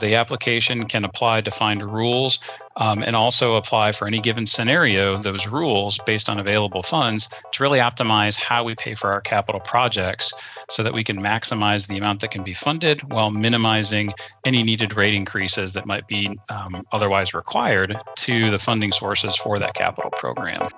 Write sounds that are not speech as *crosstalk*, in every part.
The application can apply defined rules um, and also apply for any given scenario those rules based on available funds to really optimize how we pay for our capital projects so that we can maximize the amount that can be funded while minimizing any needed rate increases that might be um, otherwise required to the funding sources for that capital program.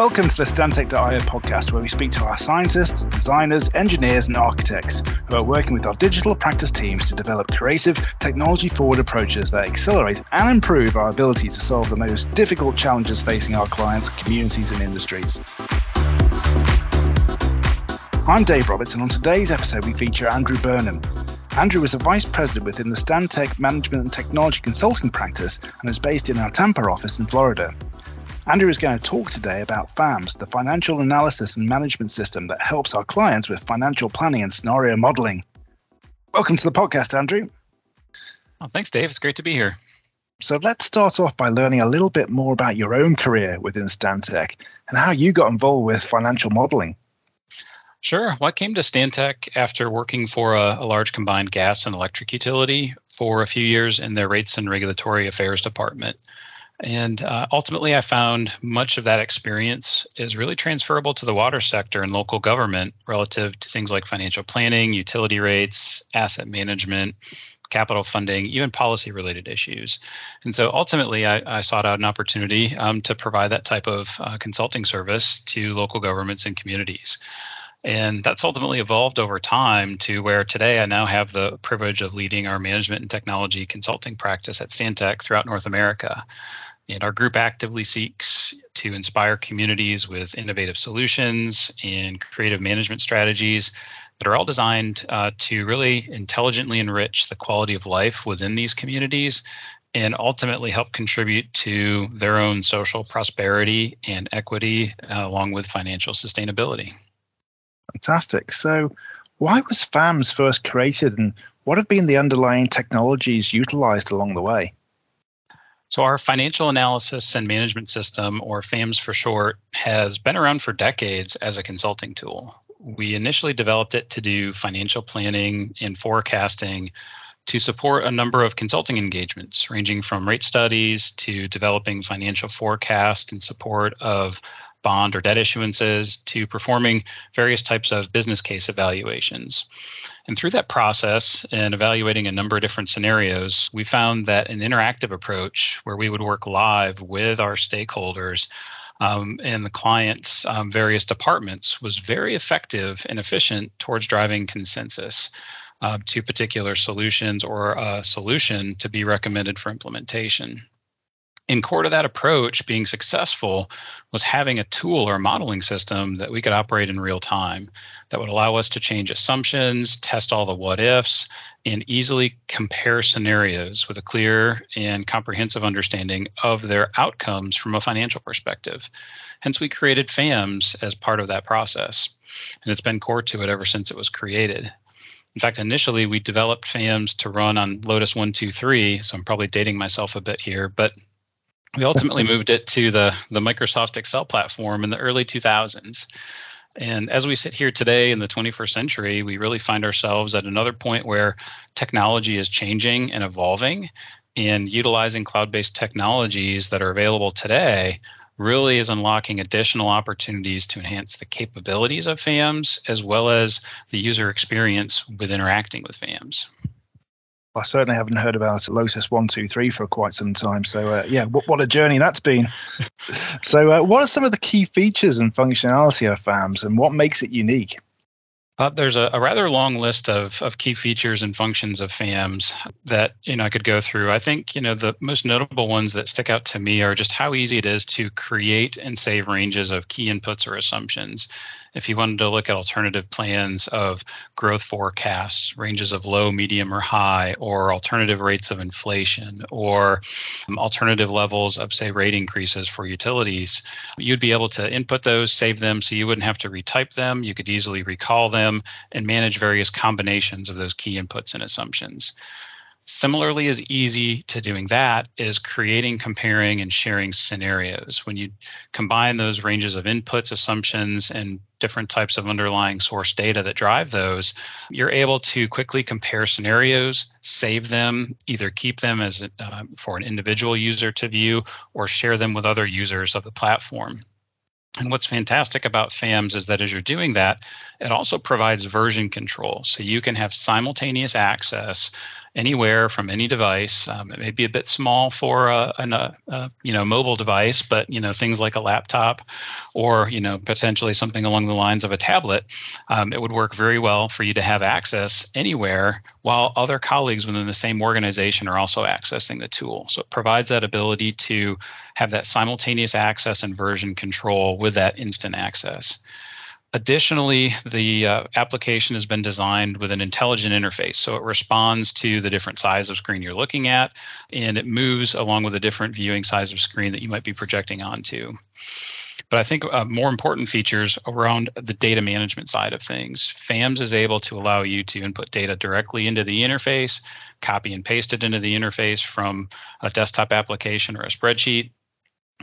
Welcome to the Stantec.io podcast, where we speak to our scientists, designers, engineers, and architects who are working with our digital practice teams to develop creative, technology forward approaches that accelerate and improve our ability to solve the most difficult challenges facing our clients, communities, and industries. I'm Dave Roberts, and on today's episode, we feature Andrew Burnham. Andrew is a vice president within the Stantec Management and Technology Consulting practice and is based in our Tampa office in Florida. Andrew is going to talk today about FAMS, the financial analysis and management system that helps our clients with financial planning and scenario modeling. Welcome to the podcast, Andrew. Well, thanks, Dave. It's great to be here. So let's start off by learning a little bit more about your own career within Stantec and how you got involved with financial modeling. Sure. Well, I came to Stantec after working for a, a large combined gas and electric utility for a few years in their rates and regulatory affairs department. And uh, ultimately, I found much of that experience is really transferable to the water sector and local government relative to things like financial planning, utility rates, asset management, capital funding, even policy related issues. And so ultimately, I, I sought out an opportunity um, to provide that type of uh, consulting service to local governments and communities. And that's ultimately evolved over time to where today I now have the privilege of leading our management and technology consulting practice at Stantec throughout North America. And our group actively seeks to inspire communities with innovative solutions and creative management strategies that are all designed uh, to really intelligently enrich the quality of life within these communities and ultimately help contribute to their own social prosperity and equity uh, along with financial sustainability. Fantastic. So, why was FAMS first created and what have been the underlying technologies utilized along the way? So, our financial analysis and management system, or FAMS for short, has been around for decades as a consulting tool. We initially developed it to do financial planning and forecasting to support a number of consulting engagements, ranging from rate studies to developing financial forecast in support of bond or debt issuances to performing various types of business case evaluations. And through that process and evaluating a number of different scenarios, we found that an interactive approach where we would work live with our stakeholders um, and the client's um, various departments was very effective and efficient towards driving consensus. Uh, to particular solutions or a solution to be recommended for implementation in core to that approach, being successful was having a tool or modeling system that we could operate in real time that would allow us to change assumptions, test all the what ifs, and easily compare scenarios with a clear and comprehensive understanding of their outcomes from a financial perspective. Hence, we created FAMS as part of that process, and it's been core to it ever since it was created. In fact, initially we developed FAMS to run on Lotus 123, so I'm probably dating myself a bit here, but we ultimately moved it to the, the Microsoft Excel platform in the early 2000s. And as we sit here today in the 21st century, we really find ourselves at another point where technology is changing and evolving, and utilizing cloud based technologies that are available today really is unlocking additional opportunities to enhance the capabilities of FAMS as well as the user experience with interacting with FAMS. I certainly haven't heard about Lotus One Two Three for quite some time. So uh, yeah, what, what a journey that's been. *laughs* so uh, what are some of the key features and functionality of FAMS, and what makes it unique? Uh, there's a, a, rather long list of, of key features and functions of FAMS that you know I could go through. I think you know the most notable ones that stick out to me are just how easy it is to create and save ranges of key inputs or assumptions. If you wanted to look at alternative plans of growth forecasts, ranges of low, medium, or high, or alternative rates of inflation, or um, alternative levels of, say, rate increases for utilities, you'd be able to input those, save them so you wouldn't have to retype them. You could easily recall them and manage various combinations of those key inputs and assumptions. Similarly, as easy to doing that is creating, comparing, and sharing scenarios. When you combine those ranges of inputs, assumptions, and different types of underlying source data that drive those, you're able to quickly compare scenarios, save them, either keep them as uh, for an individual user to view or share them with other users of the platform. And what's fantastic about FAMS is that as you're doing that, it also provides version control. So you can have simultaneous access anywhere from any device. Um, it may be a bit small for a, a, a, you know mobile device, but you know things like a laptop or you know potentially something along the lines of a tablet. Um, it would work very well for you to have access anywhere while other colleagues within the same organization are also accessing the tool. So it provides that ability to have that simultaneous access and version control with that instant access. Additionally, the uh, application has been designed with an intelligent interface. So it responds to the different size of screen you're looking at, and it moves along with a different viewing size of screen that you might be projecting onto. But I think uh, more important features around the data management side of things. FAMS is able to allow you to input data directly into the interface, copy and paste it into the interface from a desktop application or a spreadsheet,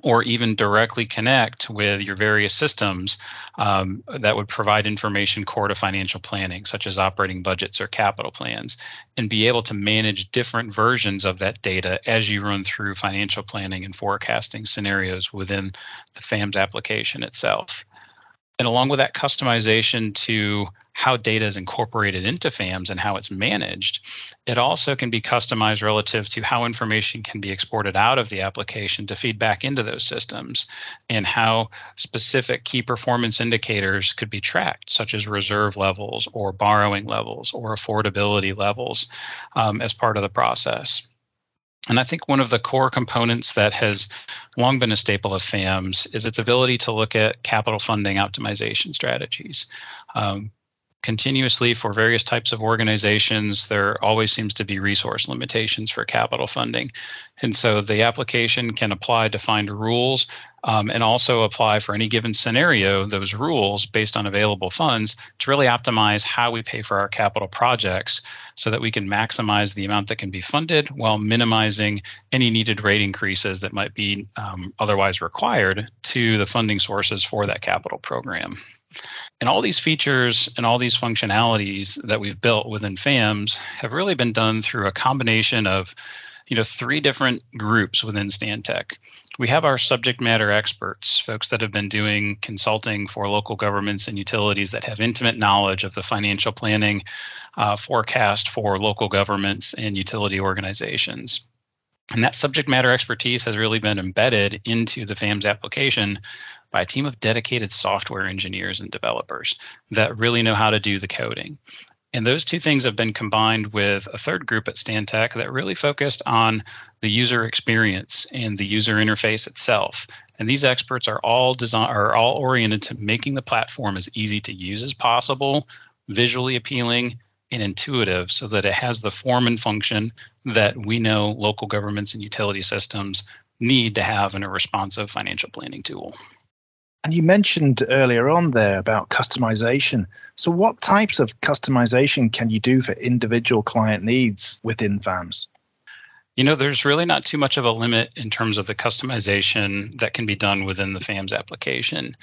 or even directly connect with your various systems um, that would provide information core to financial planning, such as operating budgets or capital plans, and be able to manage different versions of that data as you run through financial planning and forecasting scenarios within the FAMS application itself. And along with that customization to how data is incorporated into FAMS and how it's managed, it also can be customized relative to how information can be exported out of the application to feed back into those systems and how specific key performance indicators could be tracked, such as reserve levels or borrowing levels or affordability levels um, as part of the process. And I think one of the core components that has long been a staple of FAMS is its ability to look at capital funding optimization strategies. Um, continuously for various types of organizations, there always seems to be resource limitations for capital funding. And so the application can apply defined rules um, and also apply for any given scenario those rules based on available funds to really optimize how we pay for our capital projects so that we can maximize the amount that can be funded while minimizing any needed rate increases that might be um, otherwise required to the funding sources for that capital program. And all these features and all these functionalities that we've built within FAMS have really been done through a combination of you know three different groups within Stantec. We have our subject matter experts, folks that have been doing consulting for local governments and utilities that have intimate knowledge of the financial planning uh, forecast for local governments and utility organizations. And that subject matter expertise has really been embedded into the FAMS application by a team of dedicated software engineers and developers that really know how to do the coding. And those two things have been combined with a third group at Stantec that really focused on the user experience and the user interface itself. And these experts are all design are all oriented to making the platform as easy to use as possible, visually appealing, and intuitive so that it has the form and function that we know local governments and utility systems need to have in a responsive financial planning tool. And you mentioned earlier on there about customization. So, what types of customization can you do for individual client needs within FAMS? You know, there's really not too much of a limit in terms of the customization that can be done within the FAMS application.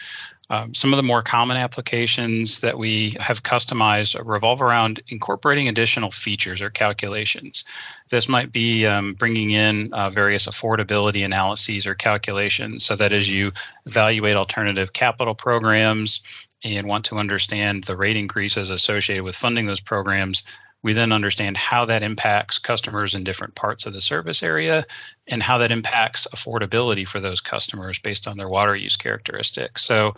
Um, some of the more common applications that we have customized revolve around incorporating additional features or calculations. This might be um, bringing in uh, various affordability analyses or calculations so that as you evaluate alternative capital programs and want to understand the rate increases associated with funding those programs, we then understand how that impacts customers in different parts of the service area and how that impacts affordability for those customers based on their water use characteristics. So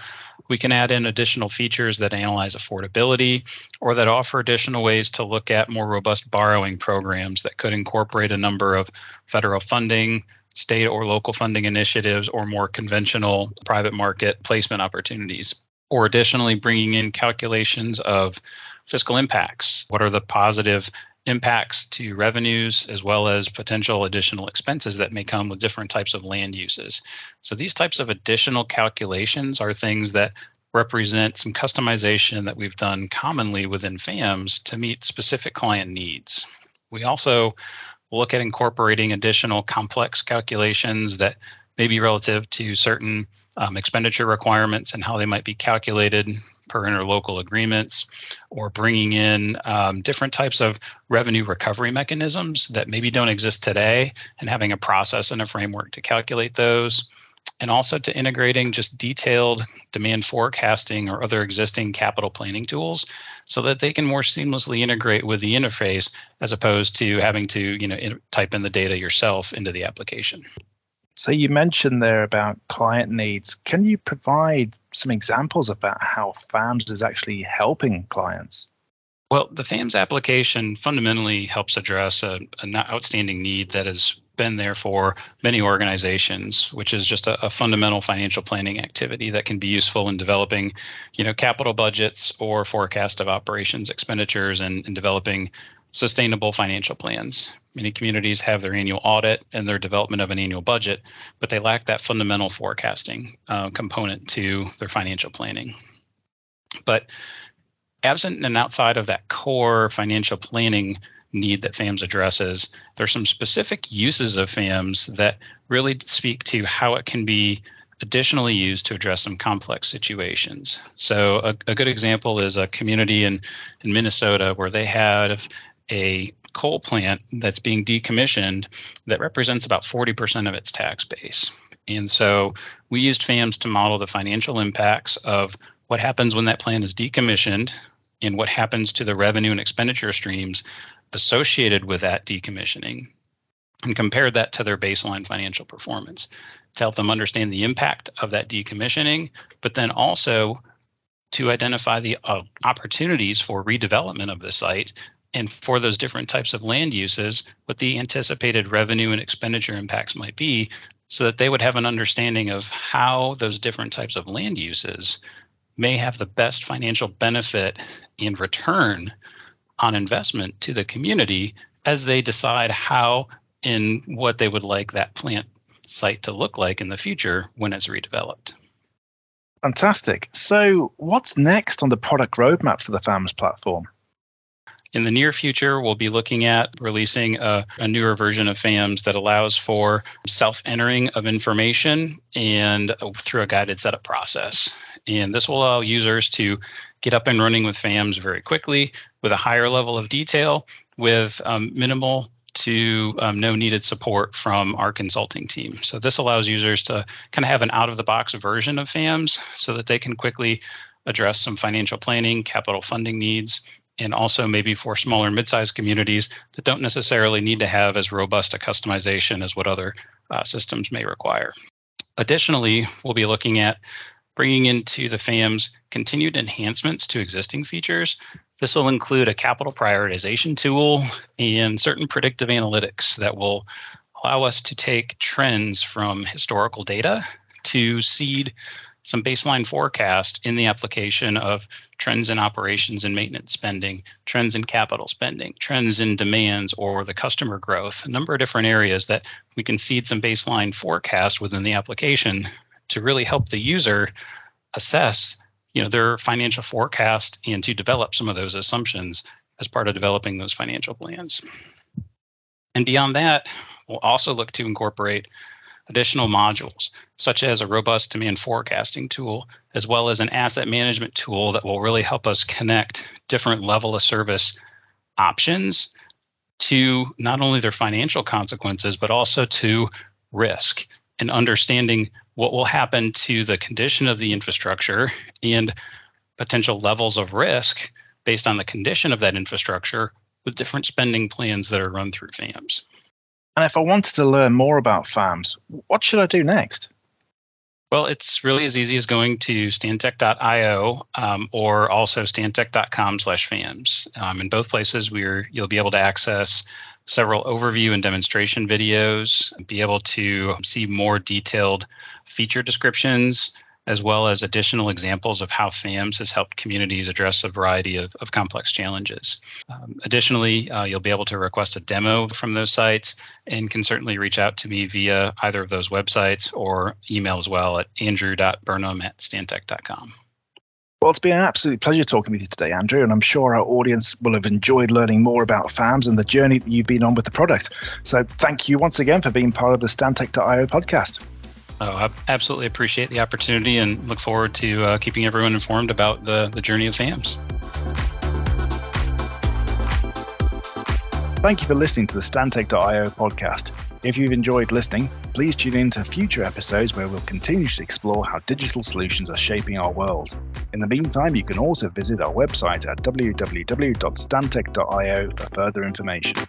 we can add in additional features that analyze affordability or that offer additional ways to look at more robust borrowing programs that could incorporate a number of federal funding, state or local funding initiatives, or more conventional private market placement opportunities. Or additionally, bringing in calculations of fiscal impacts. What are the positive impacts to revenues as well as potential additional expenses that may come with different types of land uses. So these types of additional calculations are things that represent some customization that we've done commonly within FAMS to meet specific client needs. We also look at incorporating additional complex calculations that may be relative to certain um, expenditure requirements and how they might be calculated per interlocal agreements, or bringing in um, different types of revenue recovery mechanisms that maybe don't exist today and having a process and a framework to calculate those. And also to integrating just detailed demand forecasting or other existing capital planning tools so that they can more seamlessly integrate with the interface as opposed to having to you know type in the data yourself into the application. So you mentioned there about client needs. Can you provide some examples about how FAMS is actually helping clients? Well, the FAMS application fundamentally helps address an outstanding need that has been there for many organizations, which is just a, a, fundamental financial planning activity that can be useful in developing, you know, capital budgets or forecast of operations expenditures and, and developing sustainable financial plans. Many communities have their annual audit and their development of an annual budget, but they lack that fundamental forecasting uh, component to their financial planning. But absent and outside of that core financial planning need that FAMS addresses, there's some specific uses of FAMS that really speak to how it can be additionally used to address some complex situations. So a, a good example is a community in, in Minnesota where they have a coal plant that's being decommissioned that represents about 40% of its tax base. And so we used FAMS to model the financial impacts of what happens when that plant is decommissioned and what happens to the revenue and expenditure streams associated with that decommissioning and compared that to their baseline financial performance to help them understand the impact of that decommissioning, but then also to identify the uh, opportunities for redevelopment of the site and for those different types of land uses, what the anticipated revenue and expenditure impacts might be, so that they would have an understanding of how those different types of land uses may have the best financial benefit and return on investment to the community as they decide how and what they would like that plant site to look like in the future when it's redeveloped. Fantastic. So, what's next on the product roadmap for the FAMS platform? In the near future, we'll be looking at releasing a, a newer version of FAMS that allows for self entering of information and through a guided setup process. And this will allow users to get up and running with FAMS very quickly with a higher level of detail with um, minimal to um, no needed support from our consulting team. So this allows users to kind of have an out of the box version of FAMS so that they can quickly address some financial planning, capital funding needs, and also maybe for smaller mid-sized communities that don't necessarily need to have as robust a customization as what other uh, systems may require. Additionally, we'll be looking at bringing into the FAMS continued enhancements to existing features. This will include a capital prioritization tool and certain predictive analytics that will allow us to take trends from historical data to seed some baseline forecast in the application of trends in operations and maintenance spending, trends in capital spending, trends in demands or the customer growth, a number of different areas that we can seed some baseline forecast within the application to really help the user assess you know their financial forecast and to develop some of those assumptions as part of developing those financial plans. And beyond that, we'll also look to incorporate additional modules, such as a robust demand forecasting tool, as well as an asset management tool that will really help us connect different level of service options to not only their financial consequences, but also to risk and understanding what will happen to the condition of the infrastructure and potential levels of risk based on the condition of that infrastructure with different spending plans that are run through FAMS. And if I wanted to learn more about FAMS, what should I do next? Well, it's really as easy as going to stantec.io um, or also stantec.com slash FAMS. Um, in both places, we're you'll be able to access several overview and demonstration videos, be able to see more detailed feature descriptions, as well as additional examples of how FAMS has helped communities address a variety of, of complex challenges. Um, additionally, uh, you'll be able to request a demo from those sites and can certainly reach out to me via either of those websites or email as well at andrew.burnham at stantec.com. Well, it's been an absolute pleasure talking with you today, Andrew, and I'm sure our audience will have enjoyed learning more about FAMS and the journey that you've been on with the product. So thank you once again for being part of the Stantec.io podcast. Oh, I absolutely appreciate the opportunity and look forward to uh, keeping everyone informed about the, the journey of FAMS. Thank you for listening to the Stantec.io podcast. If you've enjoyed listening, please tune in to future episodes where we'll continue to explore how digital solutions are shaping our world. In the meantime, you can also visit our website at www.stantec.io for further information.